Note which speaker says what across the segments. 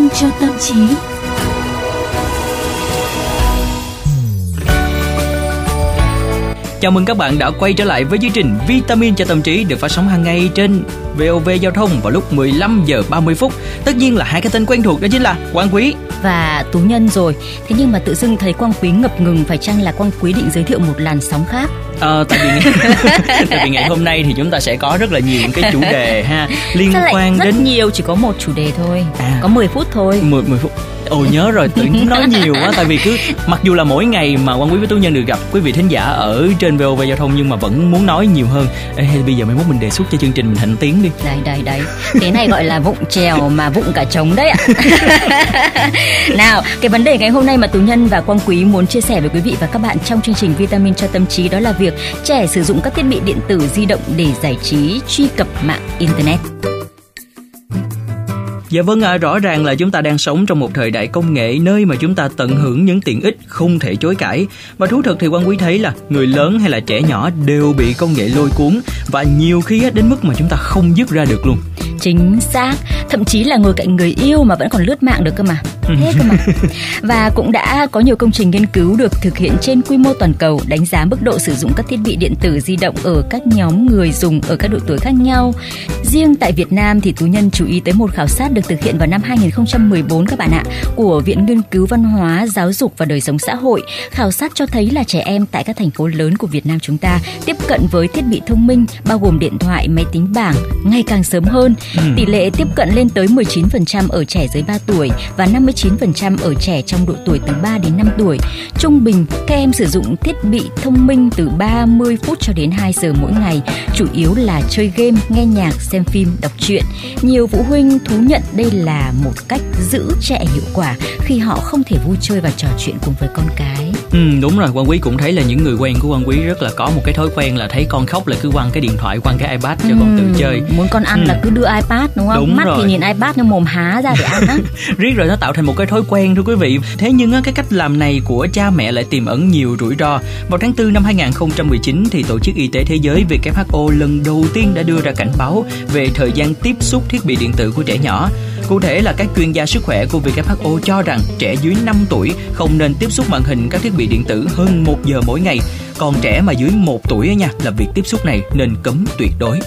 Speaker 1: Vitamin cho tâm trí.
Speaker 2: Chào mừng các bạn đã quay trở lại với chương trình Vitamin cho tâm trí được phát sóng hàng ngày trên VOV Giao thông vào lúc 15 giờ 30 phút. Tất nhiên là hai cái tên quen thuộc đó chính là Quang Quý
Speaker 3: và Tú Nhân rồi. Thế nhưng mà tự dưng thấy Quang Quý ngập ngừng phải chăng là Quang Quý định giới thiệu một làn sóng khác?
Speaker 2: Ờ, tại vì tại vì ngày hôm nay thì chúng ta sẽ có rất là nhiều những cái chủ đề ha liên quan
Speaker 3: rất
Speaker 2: đến
Speaker 3: nhiều chỉ có một chủ đề thôi.
Speaker 2: À.
Speaker 3: Có 10 phút thôi.
Speaker 2: 10 10 phút. Ồ nhớ rồi, tự nói nhiều quá tại vì cứ mặc dù là mỗi ngày mà quan Quý với Tú Nhân được gặp quý vị thính giả ở trên VOV giao thông nhưng mà vẫn muốn nói nhiều hơn. Ê, bây giờ mai mốt mình đề xuất cho chương trình mình hạnh tiếng đi.
Speaker 3: đây đây đây cái này gọi là vụng trèo mà vụng cả trống đấy ạ. Nào, cái vấn đề ngày hôm nay mà Tú Nhân và Quang Quý muốn chia sẻ với quý vị và các bạn trong chương trình Vitamin cho tâm trí đó là việc trẻ sử dụng các thiết bị điện tử di động để giải trí, truy cập mạng internet.
Speaker 2: Dạ vâng ạ, rõ ràng là chúng ta đang sống trong một thời đại công nghệ nơi mà chúng ta tận hưởng những tiện ích không thể chối cãi. Và thú thật thì quan quý thấy là người lớn hay là trẻ nhỏ đều bị công nghệ lôi cuốn và nhiều khi đến mức mà chúng ta không dứt ra được luôn.
Speaker 3: Chính xác, thậm chí là ngồi cạnh người yêu mà vẫn còn lướt mạng được cơ mà. Thế cơ mà. Và cũng đã có nhiều công trình nghiên cứu được thực hiện trên quy mô toàn cầu đánh giá mức độ sử dụng các thiết bị điện tử di động ở các nhóm người dùng ở các độ tuổi khác nhau. Riêng tại Việt Nam thì Tú Nhân chú ý tới một khảo sát được thực hiện vào năm 2014 các bạn ạ của Viện Nghiên cứu Văn hóa, Giáo dục và Đời sống xã hội. Khảo sát cho thấy là trẻ em tại các thành phố lớn của Việt Nam chúng ta tiếp cận với thiết bị thông minh bao gồm điện thoại, máy tính bảng ngày càng sớm hơn. Tỷ lệ tiếp cận lên tới 19% ở trẻ dưới 3 tuổi và 59% ở trẻ trong độ tuổi từ 3 đến 5 tuổi. Trung bình các em sử dụng thiết bị thông minh từ 30 phút cho đến 2 giờ mỗi ngày, chủ yếu là chơi game, nghe nhạc, xem phim, đọc truyện. Nhiều phụ huynh thú nhận đây là một cách giữ trẻ hiệu quả khi họ không thể vui chơi và trò chuyện cùng với con cái.
Speaker 2: Ừ đúng rồi, quan quý cũng thấy là những người quen của quan quý rất là có một cái thói quen là thấy con khóc là cứ quăng cái điện thoại, quăng cái iPad cho con tự chơi.
Speaker 3: Muốn con ăn
Speaker 2: Ừ.
Speaker 3: là cứ đưa iPad đúng không?
Speaker 2: Đúng
Speaker 3: Mắt
Speaker 2: rồi.
Speaker 3: thì nhìn iPad nhưng mồm há ra để ăn á.
Speaker 2: riết rồi nó tạo thành một một cái thói quen thưa quý vị thế nhưng á, cái cách làm này của cha mẹ lại tiềm ẩn nhiều rủi ro vào tháng 4 năm 2019 thì tổ chức y tế thế giới WHO lần đầu tiên đã đưa ra cảnh báo về thời gian tiếp xúc thiết bị điện tử của trẻ nhỏ Cụ thể là các chuyên gia sức khỏe của WHO cho rằng trẻ dưới 5 tuổi không nên tiếp xúc màn hình các thiết bị điện tử hơn 1 giờ mỗi ngày. Còn trẻ mà dưới 1 tuổi nha là việc tiếp xúc này nên cấm tuyệt đối.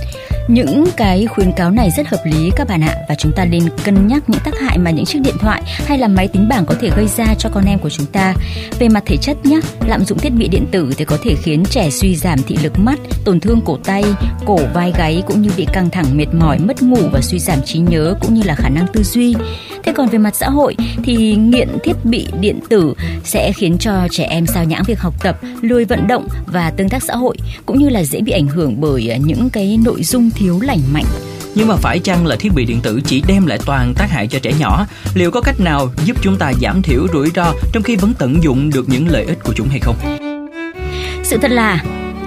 Speaker 3: Những cái khuyến cáo này rất hợp lý các bạn ạ và chúng ta nên cân nhắc những tác hại mà những chiếc điện thoại hay là máy tính bảng có thể gây ra cho con em của chúng ta. Về mặt thể chất nhé, lạm dụng thiết bị điện tử thì có thể khiến trẻ suy giảm thị lực mắt, tổn thương cổ tay, cổ vai gáy cũng như bị căng thẳng mệt mỏi, mất ngủ và suy giảm trí nhớ cũng như là khả năng tư duy. Thế còn về mặt xã hội thì nghiện thiết bị điện tử sẽ khiến cho trẻ em sao nhãng việc học tập, lười vận động và tương tác xã hội cũng như là dễ bị ảnh hưởng bởi à, những cái nội dung thiếu lành mạnh.
Speaker 2: Nhưng mà phải chăng là thiết bị điện tử chỉ đem lại toàn tác hại cho trẻ nhỏ? Liệu có cách nào giúp chúng ta giảm thiểu rủi ro trong khi vẫn tận dụng được những lợi ích của chúng hay không?
Speaker 3: Sự thật là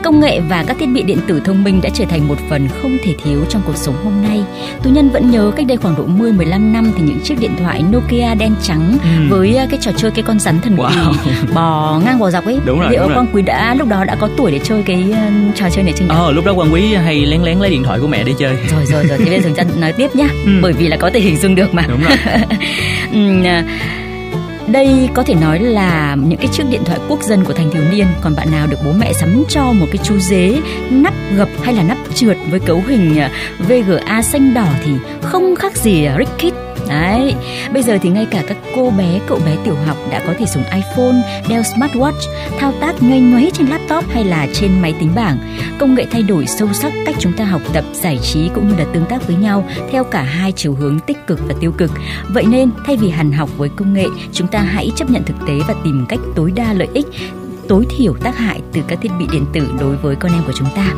Speaker 3: công nghệ và các thiết bị điện tử thông minh đã trở thành một phần không thể thiếu trong cuộc sống hôm nay. Tú Nhân vẫn nhớ cách đây khoảng độ 10-15 năm thì những chiếc điện thoại Nokia đen trắng
Speaker 2: Ừ.
Speaker 3: với à, cái trò chơi cái con rắn thần
Speaker 2: Wow.
Speaker 3: kỳ bò ngang bò dọc ấy.
Speaker 2: Đúng rồi,
Speaker 3: Liệu
Speaker 2: đúng.
Speaker 3: Quang Quý đã lúc đó đã có tuổi để chơi cái à, trò chơi này chưa nhỉ?
Speaker 2: Ờ, lúc đó quan quý hay lén lén lấy điện thoại của mẹ để chơi.
Speaker 3: Rồi rồi rồi, thế bây giờ chúng ta nói tiếp nhá,
Speaker 2: Ừ.
Speaker 3: bởi vì là có thể hình dung được mà.
Speaker 2: Đúng rồi.
Speaker 3: Ừm, à, đây có thể nói là những cái chiếc điện thoại quốc dân của thành thiếu niên. Còn bạn nào được bố mẹ sắm cho một cái chú dế nắp gập hay là nắp trượt với cấu hình à, VGA xanh đỏ thì không khác gì à, Rick Kid. Đấy, bây giờ thì ngay cả các cô bé, cậu bé tiểu học đã có thể dùng iPhone, đeo smartwatch, thao tác nhoay nhoáy trên laptop hay là trên máy tính bảng. Công nghệ thay đổi sâu sắc cách chúng ta học tập, giải trí cũng như là tương tác với nhau theo cả hai chiều hướng tích cực và tiêu cực. Vậy nên thay vì hàn học với công nghệ, chúng ta hãy chấp nhận thực tế và tìm cách tối đa lợi ích tối thiểu tác hại từ các thiết bị điện tử đối với con em của chúng ta.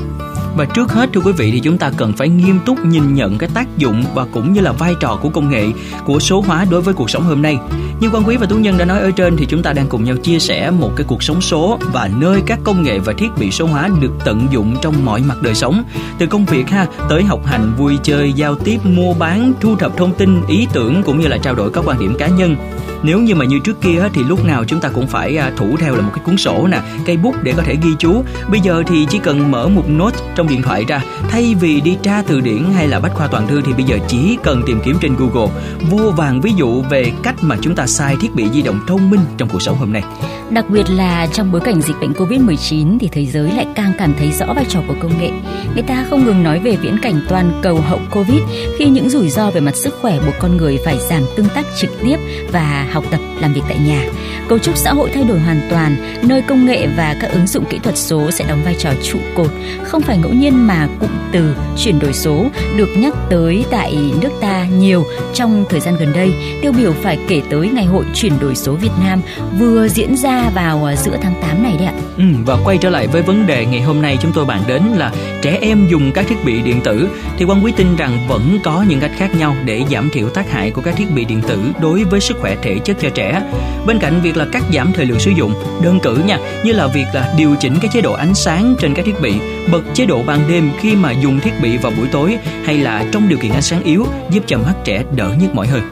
Speaker 2: Và trước hết thưa quý vị thì chúng ta cần phải nghiêm túc nhìn nhận cái tác dụng và cũng như là vai trò của công nghệ, của số hóa đối với cuộc sống hôm nay. Như quan Quý và Tú Nhân đã nói ở trên thì chúng ta đang cùng nhau chia sẻ một cái cuộc sống số và nơi các công nghệ và thiết bị số hóa được tận dụng trong mọi mặt đời sống. Từ công việc ha, tới học hành, vui chơi, giao tiếp, mua bán, thu thập thông tin, ý tưởng cũng như là trao đổi các quan điểm cá nhân nếu như mà như trước kia thì lúc nào chúng ta cũng phải à, thủ theo là một cái cuốn sổ nè, cây bút để có thể ghi chú. Bây giờ thì chỉ cần mở một note trong điện thoại ra, thay vì đi tra từ điển hay là bách khoa toàn thư thì bây giờ chỉ cần tìm kiếm trên Google vô vàng ví dụ về cách mà chúng ta sai thiết bị di động thông minh trong cuộc sống hôm nay.
Speaker 3: Đặc biệt là trong bối cảnh dịch bệnh Covid-19 thì thế giới lại càng cảm thấy rõ vai trò của công nghệ. Người ta không ngừng nói về viễn cảnh toàn cầu hậu Covid khi những rủi ro về mặt sức khỏe buộc con người phải giảm tương tác trực tiếp và học tập làm việc tại nhà. Cấu trúc xã hội thay đổi hoàn toàn, nơi công nghệ và các ứng dụng kỹ thuật số sẽ đóng vai trò trụ cột. Không phải ngẫu nhiên mà cụm từ chuyển đổi số được nhắc tới tại nước ta nhiều trong thời gian gần đây. Tiêu biểu phải kể tới ngày hội chuyển đổi số Việt Nam vừa diễn ra vào à, giữa tháng 8 này đấy ạ.
Speaker 2: Ừ, và quay trở lại với vấn đề ngày hôm nay chúng tôi bàn đến là trẻ em dùng các thiết bị điện tử thì quan quý tin rằng vẫn có những cách khác nhau để giảm thiểu tác hại của các thiết bị điện tử đối với sức khỏe thể chất cho trẻ. Bên cạnh việc là cắt giảm thời lượng sử dụng, đơn cử nha, như là việc là điều chỉnh cái chế độ ánh sáng trên các thiết bị, bật chế độ ban đêm khi mà dùng thiết bị vào buổi tối hay là trong điều kiện ánh sáng yếu giúp cho mắt trẻ đỡ nhức mỏi hơn.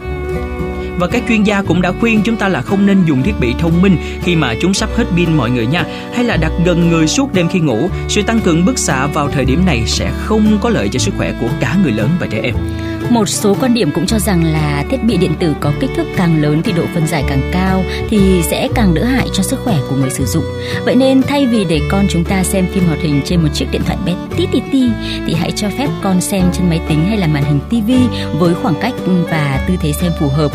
Speaker 2: Và các chuyên gia cũng đã khuyên chúng ta là không nên dùng thiết bị thông minh khi mà chúng sắp hết pin mọi người nha hay là đặt gần người suốt đêm khi ngủ. Sự tăng cường bức xạ vào thời điểm này sẽ không có lợi cho sức khỏe của cả người lớn và trẻ em
Speaker 3: một số quan điểm cũng cho rằng là thiết bị điện tử có kích thước càng lớn thì độ phân giải càng cao thì sẽ càng đỡ hại cho sức khỏe của người sử dụng. Vậy nên thay vì để con chúng ta xem phim hoạt hình trên một chiếc điện thoại bé tí tí tí thì hãy cho phép con xem trên máy tính hay là màn hình tivi với khoảng cách và tư thế xem phù hợp.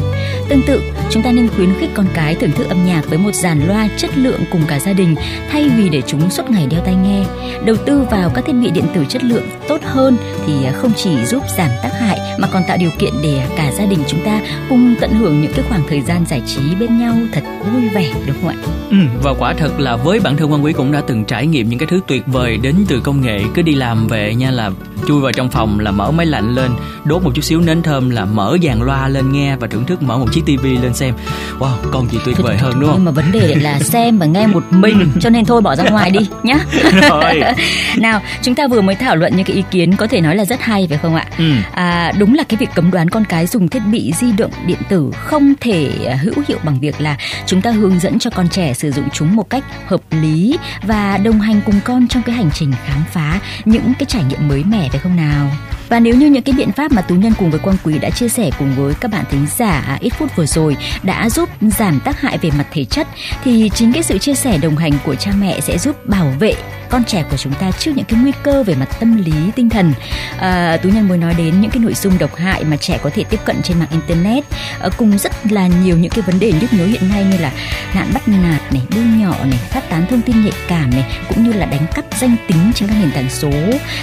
Speaker 3: Tương tự, chúng ta nên khuyến khích con cái thưởng thức âm nhạc với một dàn loa chất lượng cùng cả gia đình thay vì để chúng suốt ngày đeo tai nghe. Đầu tư vào các thiết bị điện tử chất lượng tốt hơn thì không chỉ giúp giảm tác hại mà còn tạo điều kiện để cả gia đình chúng ta cùng tận hưởng những cái khoảng thời gian giải trí bên nhau thật vui vẻ đúng không ạ?
Speaker 2: Ừ, và quả thật là với bản thân quan quý cũng đã từng trải nghiệm những cái thứ tuyệt vời đến từ công nghệ cứ đi làm về nha là chui vào trong phòng là mở máy lạnh lên đốt một chút xíu nến thơm là mở dàn loa lên nghe và thưởng thức mở một chiếc tivi lên xem. Wow còn gì tuyệt vời hơn đúng không?
Speaker 3: nhưng mà vấn đề là xem và nghe một mình cho nên thôi bỏ ra ngoài đi nhá. Rồi. Nào chúng ta vừa mới thảo luận những cái ý kiến có thể nói là rất hay phải không ạ? Ừ. à, đúng đúng là cái việc cấm đoán con cái dùng thiết bị di động điện tử không thể à, hữu hiệu bằng việc là chúng ta hướng dẫn cho con trẻ sử dụng chúng một cách hợp lý và đồng hành cùng con trong cái hành trình khám phá những cái trải nghiệm mới mẻ, phải không nào? Và nếu như những cái biện pháp mà tú nhân cùng với quang quý đã chia sẻ cùng với các bạn thính giả à, ít phút vừa rồi đã giúp giảm tác hại về mặt thể chất thì chính cái sự chia sẻ đồng hành của cha mẹ sẽ giúp bảo vệ con trẻ của chúng ta trước những cái nguy cơ về mặt tâm lý tinh thần. À, tú nhân mới nói đến những cái nội dung độc hại mà trẻ có thể tiếp cận trên mạng internet à, cùng rất là nhiều những cái vấn đề nhức nhối hiện nay như là nạn bắt nạt này đưa nhỏ này phát tán thông tin nhạy cảm này cũng như là đánh cắp danh tính trên các nền tảng số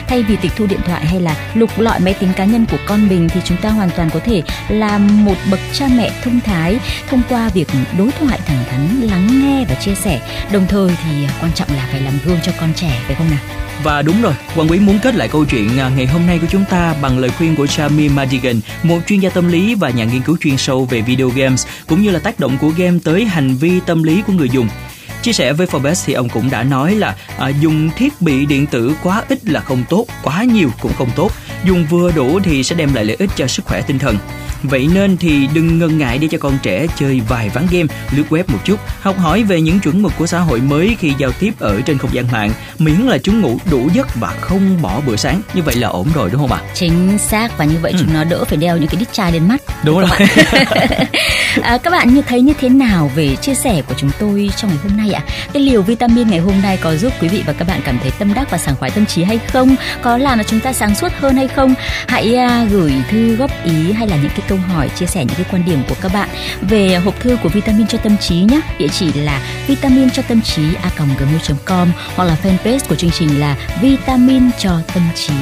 Speaker 3: thay vì tịch thu điện thoại hay là lục loại máy tính cá nhân của con mình thì chúng ta hoàn toàn có thể làm một bậc cha mẹ thông thái thông qua việc đối thoại thẳng thắn lắng nghe và chia sẻ đồng thời thì à, quan trọng là phải làm gương cho con trẻ phải không nào
Speaker 2: và đúng rồi, Quang Quý muốn kết lại câu chuyện à, ngày hôm nay của chúng ta bằng lời khuyên của Sami Madigan, một chuyên gia tâm lý và nhà nghiên cứu chuyên sâu về video games, cũng như là tác động của game tới hành vi tâm lý của người dùng. Chia sẻ với Forbes thì ông cũng đã nói là à, dùng thiết bị điện tử quá ít là không tốt, quá nhiều cũng không tốt. Dùng vừa đủ thì sẽ đem lại lợi ích cho sức khỏe tinh thần. Vậy nên thì đừng ngần ngại để cho con trẻ chơi vài ván game, lướt web một chút, học hỏi về những chuẩn mực của xã hội mới khi giao tiếp ở trên không gian mạng, miễn là chúng ngủ đủ giấc và không bỏ bữa sáng. Như vậy là ổn rồi đúng không ạ?
Speaker 3: Chính xác và như vậy ừ. chúng nó đỡ phải đeo những cái đít chai lên mắt.
Speaker 2: Đúng rồi.
Speaker 3: à, các bạn như thấy như thế nào về chia sẻ của chúng tôi trong ngày hôm nay ạ? Cái liều vitamin ngày hôm nay có giúp quý vị và các bạn cảm thấy tâm đắc và sảng khoái tâm trí hay không? Có làm cho chúng ta sáng suốt hơn hay không? Hãy uh, gửi thư góp ý hay là những cái câu hỏi chia sẻ những cái quan điểm của các bạn về hộp thư của vitamin cho tâm trí nhé địa chỉ là vitamin cho tâm trí a gmail.com hoặc là fanpage của chương trình là vitamin cho tâm trí.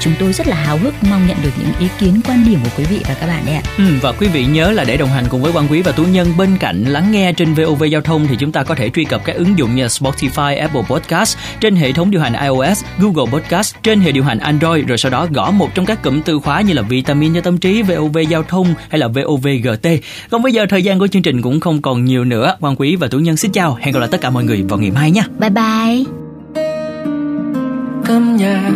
Speaker 3: Chúng tôi rất là háo hức mong nhận được những ý kiến quan điểm của quý vị và các bạn đấy ạ.
Speaker 2: Ừ, và quý vị nhớ là để đồng hành cùng với quan quý và tú nhân bên cạnh lắng nghe trên VOV giao thông thì chúng ta có thể truy cập các ứng dụng như Spotify, Apple Podcast trên hệ thống điều hành iOS, Google Podcast trên hệ điều hành Android rồi sau đó gõ một trong các cụm từ khóa như là vitamin cho tâm trí, VOV giao thông hay là VOVGT. Còn bây giờ thời gian của chương trình cũng không còn nhiều nữa. Quan Quý và Tú Nhân xin chào. Hẹn gặp lại tất cả mọi người vào ngày mai nha.
Speaker 3: Bye bye.
Speaker 1: Cơm nhà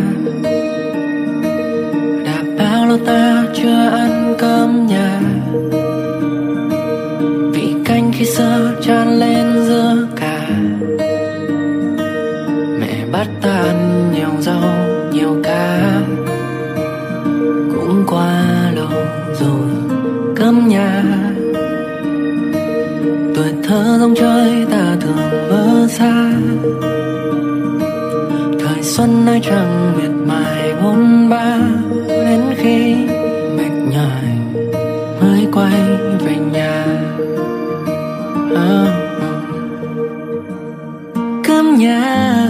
Speaker 1: tuổi thơ rong chơi ta thường mơ xa thời xuân nơi chẳng miệt mài bốn ba. Đến khi mệt nhòi mới quay về nhà. Ờ. À, cơm nhà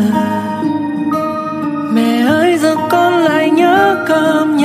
Speaker 1: mẹ ơi giờ con lại nhớ cơm nhà